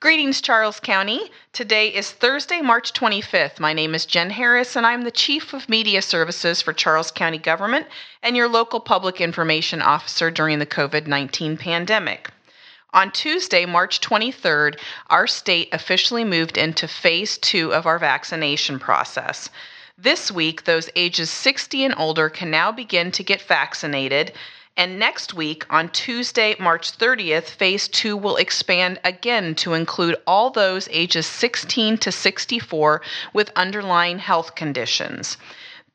Greetings, Charles County. Today is Thursday, March 25th. My name is Jen Harris, and I'm the Chief of Media Services for Charles County Government and your local public information officer during the COVID 19 pandemic. On Tuesday, March 23rd, our state officially moved into phase two of our vaccination process. This week, those ages 60 and older can now begin to get vaccinated. And next week, on Tuesday, March 30th, phase two will expand again to include all those ages 16 to 64 with underlying health conditions.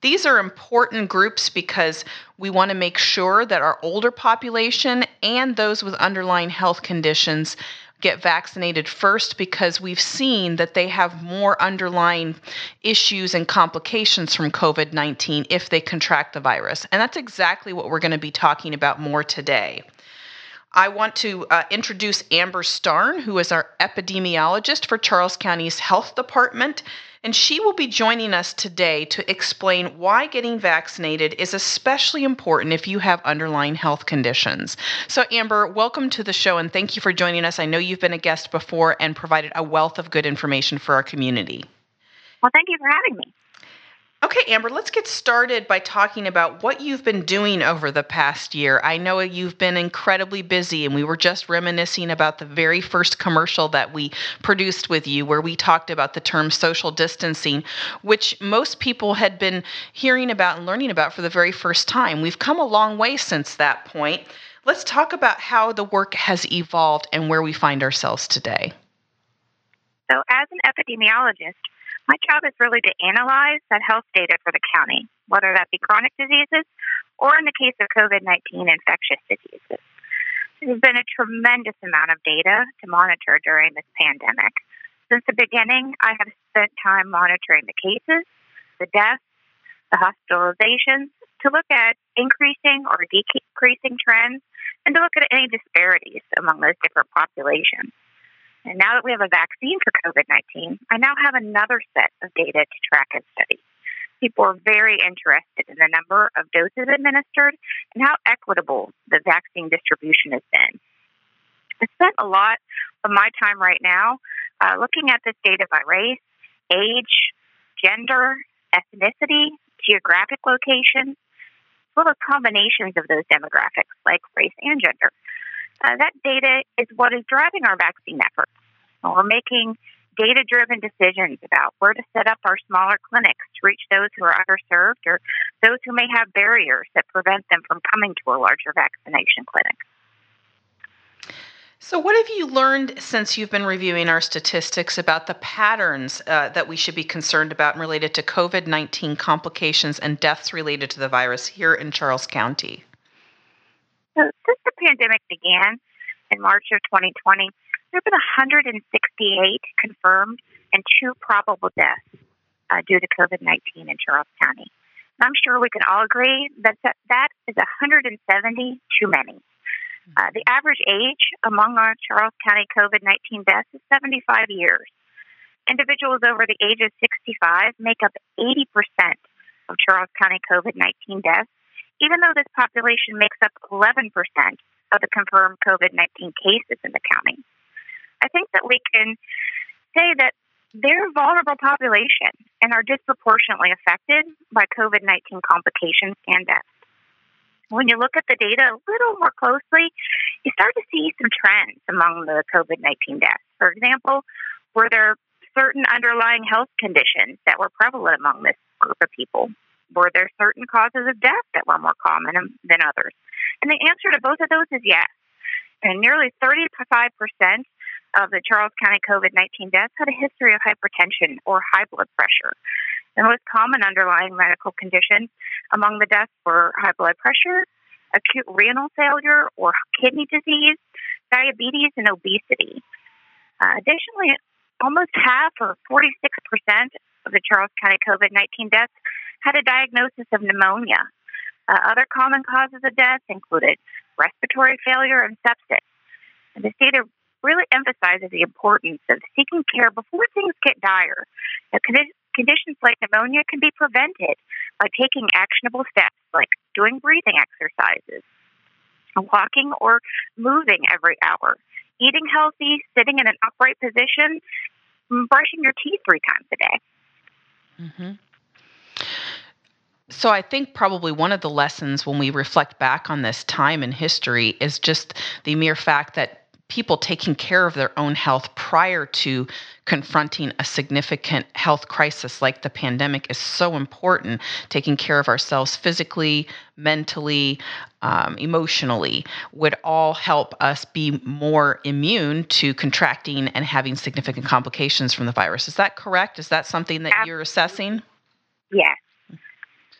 These are important groups because we want to make sure that our older population and those with underlying health conditions get vaccinated first because we've seen that they have more underlying issues and complications from COVID 19 if they contract the virus. And that's exactly what we're going to be talking about more today. I want to uh, introduce Amber Starn, who is our epidemiologist for Charles County's Health Department and she will be joining us today to explain why getting vaccinated is especially important if you have underlying health conditions. So, Amber, welcome to the show and thank you for joining us. I know you've been a guest before and provided a wealth of good information for our community. Well, thank you for having me. Okay, Amber, let's get started by talking about what you've been doing over the past year. I know you've been incredibly busy, and we were just reminiscing about the very first commercial that we produced with you, where we talked about the term social distancing, which most people had been hearing about and learning about for the very first time. We've come a long way since that point. Let's talk about how the work has evolved and where we find ourselves today. So, as an epidemiologist, my job is really to analyze that health data for the county, whether that be chronic diseases or in the case of COVID 19 infectious diseases. There's been a tremendous amount of data to monitor during this pandemic. Since the beginning, I have spent time monitoring the cases, the deaths, the hospitalizations, to look at increasing or decreasing trends, and to look at any disparities among those different populations. And now that we have a vaccine for COVID 19, I now have another set of data to track and study. People are very interested in the number of doses administered and how equitable the vaccine distribution has been. I spent a lot of my time right now uh, looking at this data by race, age, gender, ethnicity, geographic location, as well as combinations of those demographics like race and gender. Uh, that data is what is driving our vaccine efforts. We're making data driven decisions about where to set up our smaller clinics to reach those who are underserved or those who may have barriers that prevent them from coming to a larger vaccination clinic. So, what have you learned since you've been reviewing our statistics about the patterns uh, that we should be concerned about related to COVID 19 complications and deaths related to the virus here in Charles County? So, since the pandemic began in March of 2020, there have been 168 confirmed and two probable deaths uh, due to COVID 19 in Charles County. And I'm sure we can all agree that that, is 170 too many. Uh, the average age among our Charles County COVID 19 deaths is 75 years. Individuals over the age of 65 make up 80% of Charles County COVID 19 deaths even though this population makes up 11% of the confirmed COVID 19 cases in the county. I think that we can say that they're a vulnerable population and are disproportionately affected by COVID 19 complications and deaths. When you look at the data a little more closely, you start to see some trends among the COVID 19 deaths. For example, were there certain underlying health conditions that were prevalent among this group of people? Were there certain causes of death that were more common than others? And the answer to both of those is yes. And nearly 35% of the Charles County COVID 19 deaths had a history of hypertension or high blood pressure. The most common underlying medical conditions among the deaths were high blood pressure, acute renal failure or kidney disease, diabetes, and obesity. Uh, additionally, almost half, or 46%, of the Charles County COVID 19 deaths had a diagnosis of pneumonia. Uh, other common causes of death included respiratory failure and sepsis. And this data really emphasizes the importance of seeking care before things get dire. Now, condi- conditions like pneumonia can be prevented by taking actionable steps like doing breathing exercises, walking or moving every hour, eating healthy, sitting in an upright position, brushing your teeth three times a day. Mm-hmm. So I think probably one of the lessons when we reflect back on this time in history is just the mere fact that people taking care of their own health prior to confronting a significant health crisis like the pandemic is so important. Taking care of ourselves physically, mentally, um, emotionally would all help us be more immune to contracting and having significant complications from the virus. Is that correct? Is that something that Absolutely. you're assessing? Yes.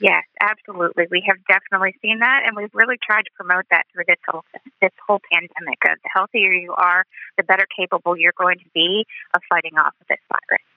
Yes, absolutely. We have definitely seen that, and we've really tried to promote that through this whole this whole pandemic. Of the healthier you are, the better capable you're going to be of fighting off of this virus.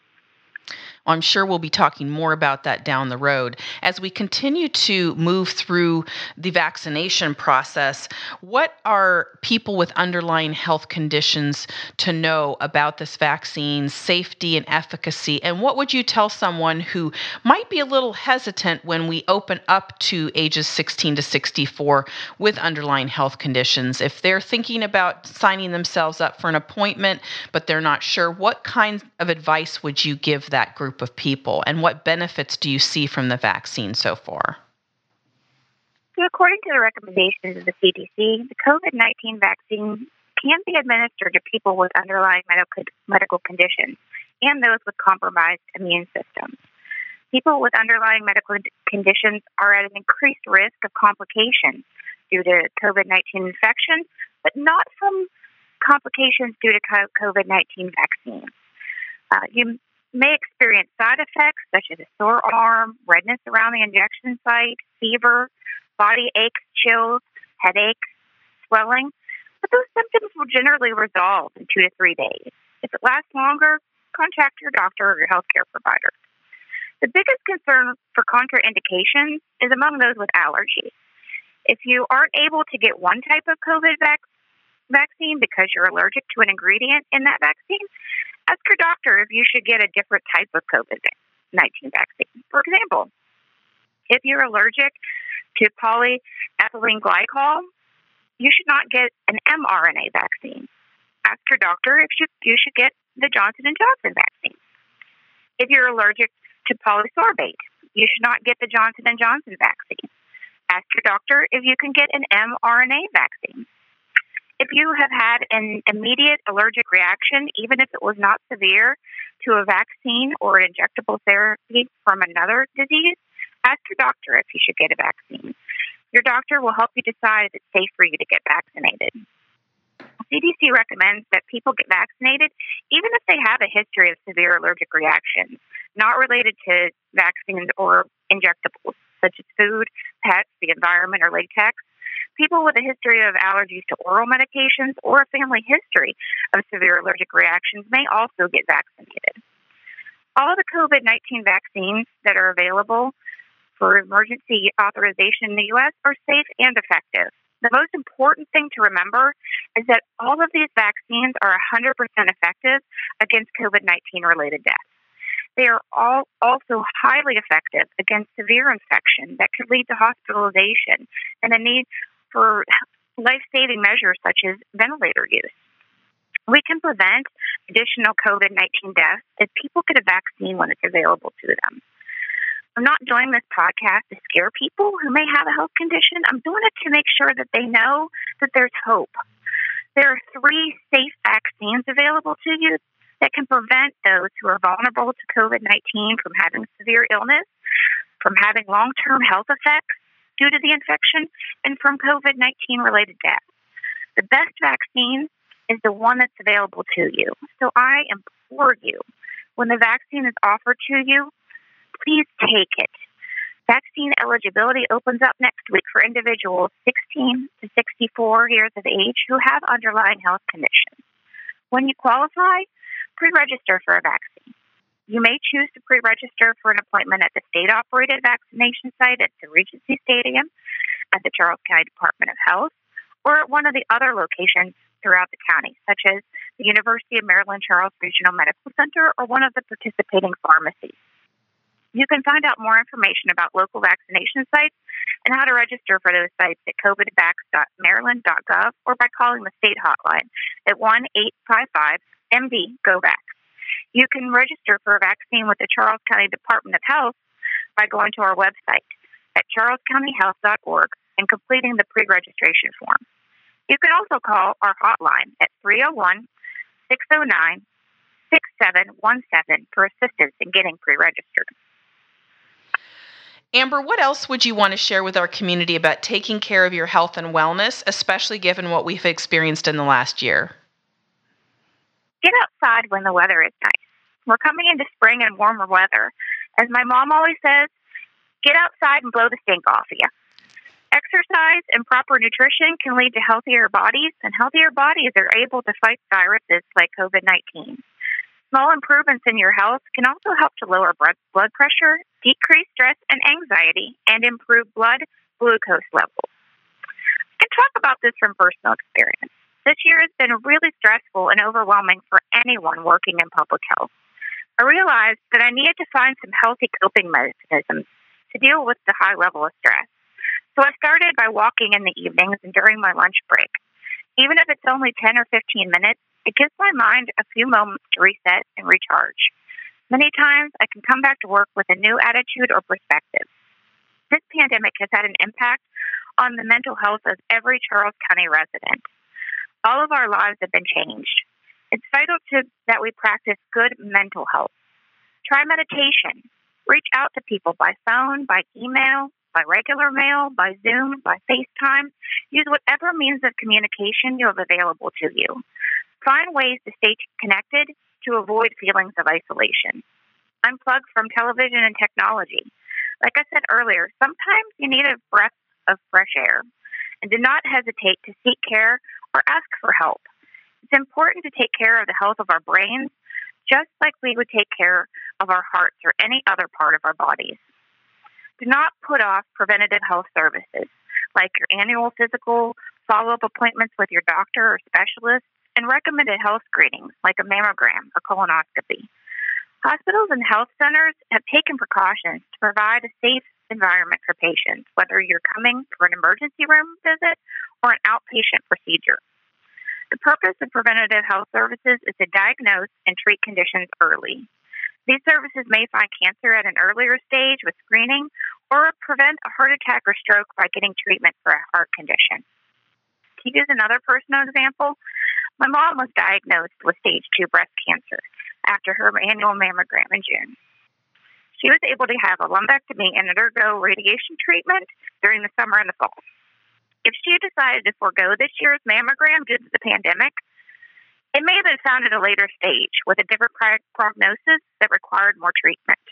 I'm sure we'll be talking more about that down the road. As we continue to move through the vaccination process, what are people with underlying health conditions to know about this vaccine, safety and efficacy? And what would you tell someone who might be a little hesitant when we open up to ages 16 to 64 with underlying health conditions? If they're thinking about signing themselves up for an appointment, but they're not sure, what kind of advice would you give that group? Group of people, and what benefits do you see from the vaccine so far? So according to the recommendations of the CDC, the COVID 19 vaccine can be administered to people with underlying medical, conditions and those with compromised immune systems. People with underlying medical conditions are at an increased risk of complications due to COVID 19 infection, but not from complications due to COVID 19 vaccines. Uh, you may experience side effects such as a sore arm, redness around the injection site, fever, body aches, chills, headache, swelling, but those symptoms will generally resolve in two to three days. If it lasts longer, contact your doctor or your healthcare provider. The biggest concern for contraindications is among those with allergies. If you aren't able to get one type of COVID vac- vaccine because you're allergic to an ingredient in that vaccine, ask your doctor if you should get a different type of COVID 19 vaccine. For example, if you're allergic to polyethylene glycol, you should not get an mRNA vaccine. Ask your doctor if you, you should get the Johnson & Johnson vaccine. If you're allergic to polysorbate, you should not get the Johnson & Johnson vaccine. Ask your doctor if you can get an mRNA vaccine. If you have had an immediate allergic reaction, even if it was not severe, to a vaccine or an injectable therapy from another disease, ask your doctor if you should get a vaccine. Your doctor will help you decide if it's safe for you to get vaccinated. CDC recommends that people get vaccinated even if they have a history of severe allergic reactions, not related to vaccines or injectables, such as food, pets, the environment, or latex. People with a history of allergies to oral medications or a family history of severe allergic reactions may also get vaccinated. All the COVID 19 vaccines that are available for emergency authorization in the U.S. are safe and effective. The most important thing to remember is that all of these vaccines are 100% effective against COVID 19 related deaths. They are all also highly effective against severe infection that could lead to hospitalization and a need for life saving measures such as ventilator use. We can prevent additional COVID 19 deaths if people get a vaccine when it's available to them. I'm not doing this podcast to scare people who may have a health condition. I'm doing it to make sure that they know that there's hope. There are three safe vaccines available to you that can prevent those who are vulnerable to COVID 19 from having severe illness, from having long term health effects, due to the infection and from COVID 19 related deaths. The best vaccine is the one that's available to you. So I implore you, when the vaccine is offered to you, please take it. Vaccine eligibility opens up next week for individuals 16 to 64 years of age who have underlying health conditions. When you qualify, pre register for a vaccine. You may choose to pre register for an appointment at the state operated vaccination site at the Regency Stadium, at the Charles County Department of Health, or at one of the other locations throughout the county, such as the University of Maryland Charles Regional Medical Center or one of the participating pharmacies. You can find out more information about local vaccination sites and how to register for those sites at covidvax.maryland.gov or by calling the state hotline at 1 855 MD GoVax. You can register for a vaccine with the Charles County Department of Health by going to our website at charlescountyhealth.org and completing the pre registration form. You can also call our hotline at 301 609 6717 for assistance in getting pre registered. Amber, what else would you want to share with our community about taking care of your health and wellness, especially given what we've experienced in the last year? Get outside when the weather is nice. We're coming into spring and warmer weather. As my mom always says, get outside and blow the stink off of you. Exercise and proper nutrition can lead to healthier bodies, and healthier bodies are able to fight viruses like COVID 19. Small improvements in your health can also help to lower blood pressure, decrease stress and anxiety, and improve blood glucose levels. I can talk about this from personal experience. This year has been really stressful and overwhelming for anyone working in public health. I realized that I needed to find some healthy coping mechanisms to deal with the high level of stress. So I started by walking in the evenings and during my lunch break. Even if it's only 10 or 15 minutes, it gives my mind a few moments to reset and recharge. Many times I can come back to work with a new attitude or perspective. This pandemic has had an impact on the mental health of every Charles County resident. All of our lives have been changed. It's vital to, that we practice good mental health. Try meditation. Reach out to people by phone, by email, by regular mail, by Zoom, by FaceTime. Use whatever means of communication you have available to you. Find ways to stay connected to avoid feelings of isolation. Unplug from television and technology. Like I said earlier, sometimes you need a breath of fresh air. And do not hesitate to seek care or ask for help. It's important to take care of the health of our brains just like we would take care of our hearts or any other part of our bodies. Do not put off preventative health services like your annual physical, follow up appointments with your doctor or specialist, and recommended health screenings like a mammogram or colonoscopy. Hospitals and health centers have taken precautions to provide a safe environment for patients, whether you're coming for an emergency room visit or an outpatient procedure. The purpose of preventative health services is to diagnose and treat conditions early. These services may find cancer at an earlier stage with screening or prevent a heart attack or stroke by getting treatment for a heart condition. To use another personal example, my mom was diagnosed with stage 2 breast cancer after her annual mammogram in June. She was able to have a lumpectomy and undergo radiation treatment during the summer and the fall. If she had decided to forego this year's mammogram due to the pandemic, it may have been found at a later stage with a different prognosis that required more treatment.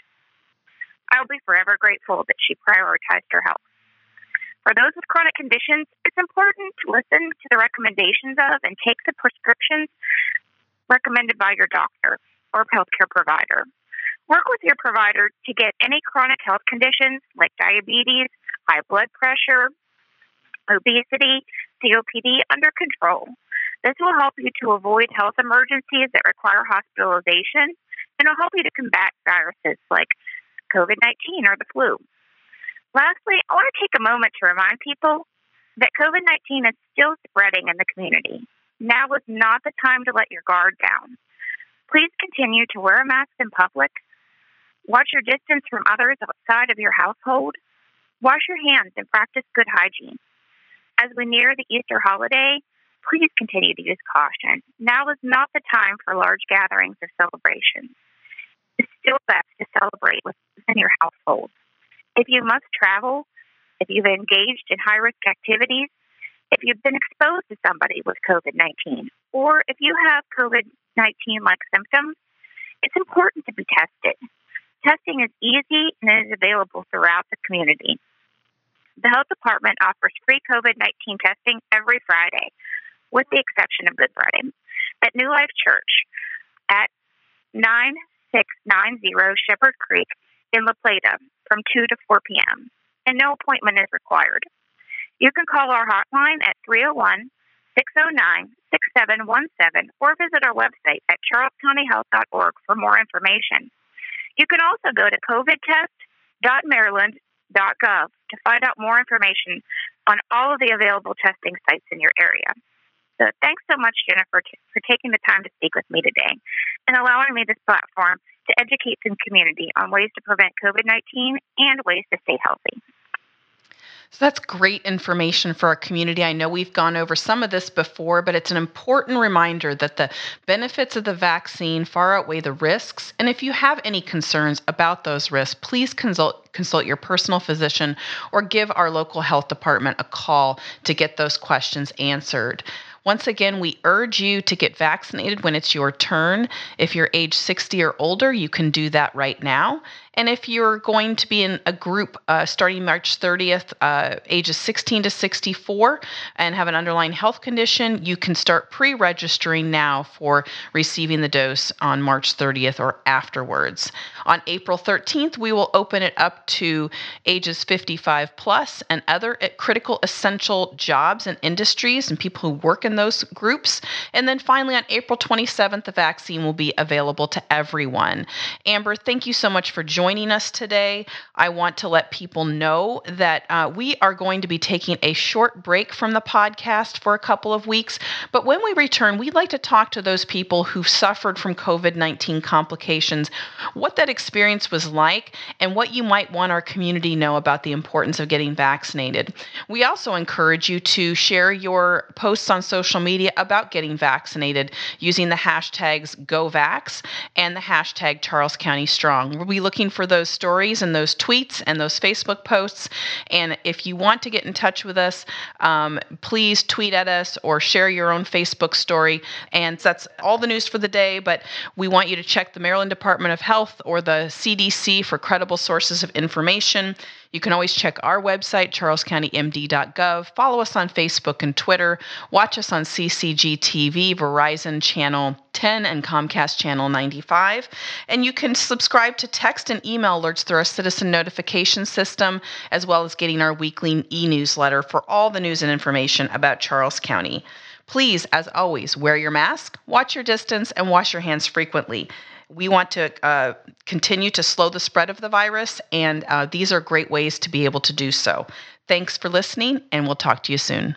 I'll be forever grateful that she prioritized her health. For those with chronic conditions, it's important to listen to the recommendations of and take the prescriptions recommended by your doctor or healthcare provider. Work with your provider to get any chronic health conditions like diabetes, high blood pressure, obesity, COPD under control. This will help you to avoid health emergencies that require hospitalization and will help you to combat viruses like COVID 19 or the flu. Lastly, I want to take a moment to remind people that COVID 19 is still spreading in the community. Now is not the time to let your guard down. Please continue to wear a mask in public, watch your distance from others outside of your household, wash your hands, and practice good hygiene. As we near the Easter holiday, please continue to use caution. Now is not the time for large gatherings or celebrations. It's still best to celebrate within your household. If you must travel, if you've engaged in high risk activities, if you've been exposed to somebody with COVID 19, or if you have COVID 19 like symptoms, it's important to be tested. Testing is easy and is available throughout the community. The health department offers free COVID 19 testing every Friday, with the exception of Good Friday, at New Life Church at 9690 Shepherd Creek in La Plata from 2 to 4 p.m., and no appointment is required. You can call our hotline at 301 609 6717 or visit our website at charlescountyhealth.org for more information. You can also go to covidtest.maryland.gov to find out more information on all of the available testing sites in your area. So thanks so much, Jennifer, t- for taking the time to speak with me today and allowing me this platform to educate the community on ways to prevent COVID 19 and ways to stay healthy. So that's great information for our community. I know we've gone over some of this before, but it's an important reminder that the benefits of the vaccine far outweigh the risks. And if you have any concerns about those risks, please consult consult your personal physician or give our local health department a call to get those questions answered. Once again, we urge you to get vaccinated when it's your turn. If you're age 60 or older, you can do that right now. And if you're going to be in a group uh, starting March 30th, uh, ages 16 to 64, and have an underlying health condition, you can start pre registering now for receiving the dose on March 30th or afterwards. On April 13th, we will open it up to ages 55 plus and other uh, critical essential jobs and industries and people who work in those groups. And then finally, on April 27th, the vaccine will be available to everyone. Amber, thank you so much for joining joining us today. I want to let people know that uh, we are going to be taking a short break from the podcast for a couple of weeks. But when we return, we'd like to talk to those people who've suffered from COVID 19 complications, what that experience was like, and what you might want our community know about the importance of getting vaccinated. We also encourage you to share your posts on social media about getting vaccinated using the hashtags GoVax and the hashtag Charles County Strong. We'll be looking for those stories and those tweets and those Facebook posts. And if you want to get in touch with us, um, please tweet at us or share your own Facebook story. And that's all the news for the day. But we want you to check the Maryland Department of Health or the CDC for credible sources of information. You can always check our website, charlescountymd.gov. Follow us on Facebook and Twitter. Watch us on CCG TV, Verizon Channel 10, and Comcast Channel 95. And you can subscribe to text and email alerts through our citizen notification system, as well as getting our weekly e newsletter for all the news and information about Charles County. Please, as always, wear your mask, watch your distance, and wash your hands frequently. We want to uh, continue to slow the spread of the virus, and uh, these are great ways to be able to do so. Thanks for listening, and we'll talk to you soon.